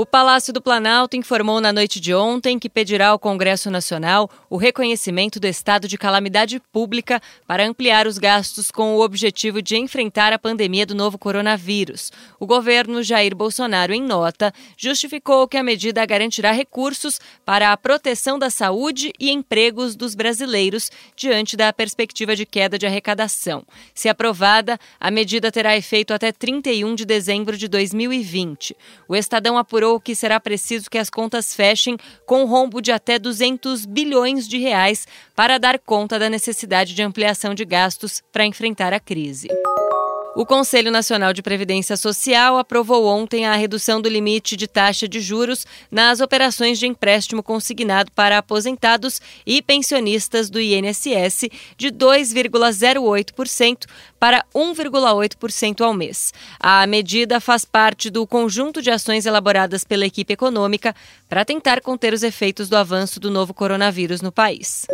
O Palácio do Planalto informou na noite de ontem que pedirá ao Congresso Nacional o reconhecimento do estado de calamidade pública para ampliar os gastos com o objetivo de enfrentar a pandemia do novo coronavírus. O governo Jair Bolsonaro, em nota, justificou que a medida garantirá recursos para a proteção da saúde e empregos dos brasileiros diante da perspectiva de queda de arrecadação. Se aprovada, a medida terá efeito até 31 de dezembro de 2020. O Estadão apurou que será preciso que as contas fechem com rombo de até 200 bilhões de reais para dar conta da necessidade de ampliação de gastos para enfrentar a crise. O Conselho Nacional de Previdência Social aprovou ontem a redução do limite de taxa de juros nas operações de empréstimo consignado para aposentados e pensionistas do INSS de 2,08% para 1,8% ao mês. A medida faz parte do conjunto de ações elaboradas pela equipe econômica para tentar conter os efeitos do avanço do novo coronavírus no país.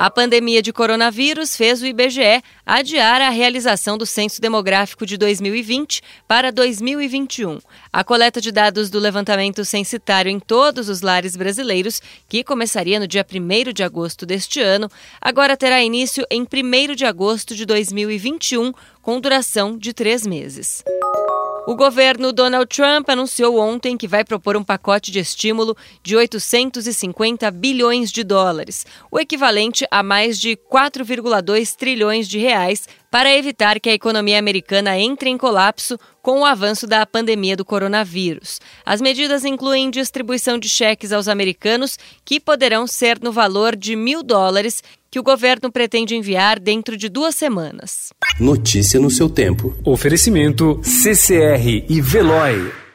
A pandemia de coronavírus fez o IBGE adiar a realização do Censo Demográfico de 2020 para 2021. A coleta de dados do levantamento censitário em todos os lares brasileiros, que começaria no dia 1 de agosto deste ano, agora terá início em 1 de agosto de 2021, com duração de três meses. O governo Donald Trump anunciou ontem que vai propor um pacote de estímulo de 850 bilhões de dólares, o equivalente a mais de 4,2 trilhões de reais, para evitar que a economia americana entre em colapso com o avanço da pandemia do coronavírus. As medidas incluem distribuição de cheques aos americanos, que poderão ser no valor de mil dólares, que o governo pretende enviar dentro de duas semanas. Notícia no seu tempo. Oferecimento CCR e Veloy.